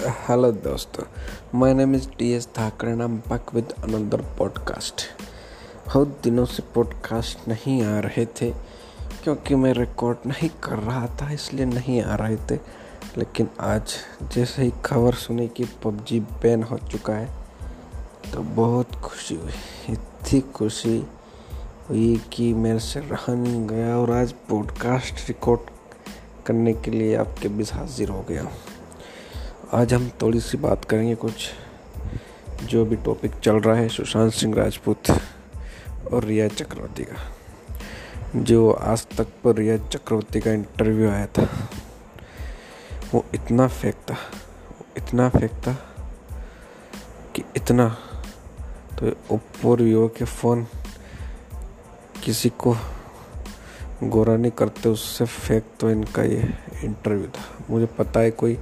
Hello दोस्तों। My name is T S Thackeray नाम back with another podcast बहुत दिनों से पॉडकास्ट नहीं आ रहे थे, क्योंकि मैं रिकॉर्ड नहीं कर रहा था, इसलिए नहीं आ रहे थे। लेकिन आज जैसे ही खबर सुनी कि पबजी बैन हो चुका है तो बहुत खुशी हुई। इतनी खुशी हुई कि मेरे से रहा नहीं गया और आज पॉडकास्ट रिकॉर्ड करने के लिए आपके बीच हाजिर हो गया हूँ। आज हम थोड़ी सी बात करेंगे कुछ जो भी टॉपिक चल रहा है सुशांत सिंह राजपूत और रिया चक्रवर्ती का। जो आज तक पर रिया चक्रवर्ती का इंटरव्यू आया था, वो इतना फेक था, इतना फेक था कि इतना। तो ओप्पो वीवो के फ़ोन किसी को गोरा नहीं करते, उससे फेक तो इनका ये इंटरव्यू था। मुझे पता है कोई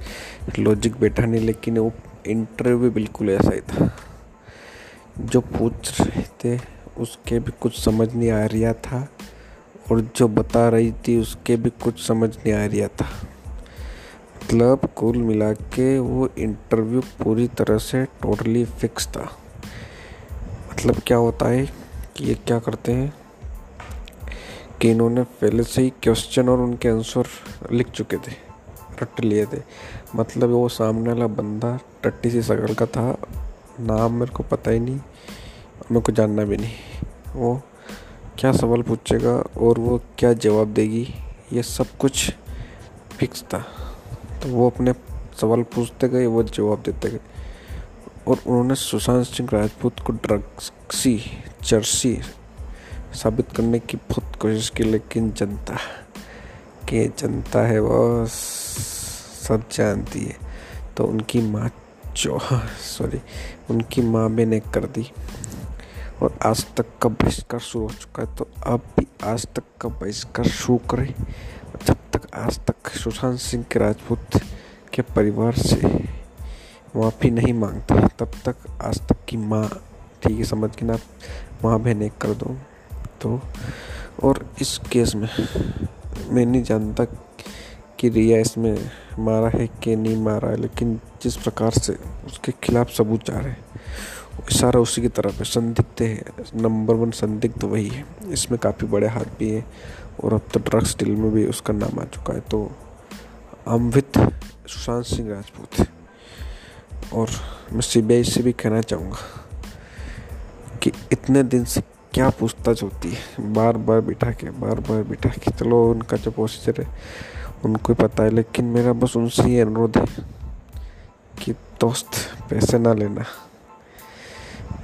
लॉजिक बैठा नहीं, लेकिन वो इंटरव्यू बिल्कुल ऐसा ही था। जो पूछ रहे थे, उसके भी कुछ समझ नहीं आ रहा था, और जो बता रही थी, उसके भी कुछ समझ नहीं आ रहा था। मतलब कुल मिला के वो इंटरव्यू पूरी तरह से टोटली फिक्स था। मतलब क्या होता है कि ये क्या करते हैं? कि इन्होंने पहले से ही क्वेश्चन और उनके आंसर लिख चुके थे, रट लिए थे। मतलब वो सामने वाला बंदा टट्टी सी शकल का था, नाम मेरे को पता ही नहीं, मेरे को जानना भी नहीं। वो क्या सवाल पूछेगा और वो क्या जवाब देगी, ये सब कुछ फिक्स था। तो वो अपने सवाल पूछते गए, वो जवाब देते गए। और उन्होंने सुशांत सिंह राजपूत को ड्रग्सी चर्सी साबित करने की बहुत कोशिश की, लेकिन जनता, के जनता है वो, सब जानती है। तो उनकी माँ जो सॉरी उनकी माँ भी ने कर दी। और आज तक का बहिष्कार शुरू हो चुका है तो अब भी आज तक का बहिष्कार शुरू करें। जब तक आज तक सुशांत सिंह के राजपूत के परिवार से माफ़ी नहीं माँगता, तब तक आज तक की माँ, ठीक है, समझ के ना, माँ बहन कर दो। तो और इस केस में मैं नहीं जानता कि रिया इसमें मारा है कि नहीं मारा है, लेकिन जिस प्रकार से उसके खिलाफ सबूत जा रहे हैं इशारा उसी की तरफ़ है। संदिग्ध है, नंबर वन संदिग्ध वही है। इसमें काफ़ी बड़े हाथ भी हैं और अब तो ड्रग्स डील में भी उसका नाम आ चुका है तो अमवित सुशांत सिंह राजपूत और मैं सी से भी कहना चाहूँगा कि इतने दिन से क्या पूछताछ होती है? बार बार बिठा के, बार बार बिठा के। चलो, उनका जो प्रोसीजर है, उनको ही पता है, लेकिन मेरा बस उनसे ही अनुरोध है कि दोस्त, पैसे ना लेना।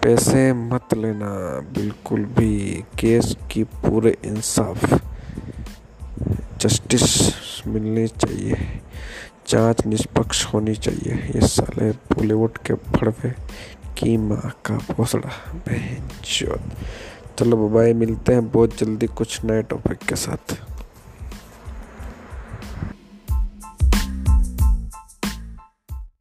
पैसे मत लेना, बिल्कुल भी। केस की पूरे इंसाफ, जस्टिस मिलनी चाहिए, जाँच निष्पक्ष होनी चाहिए। ये साले बॉलीवुड के फड़वे की माँ का भोसड़ा, बहन चलो बाय मिलते हैं बहुत जल्दी कुछ नए टॉपिक के साथ।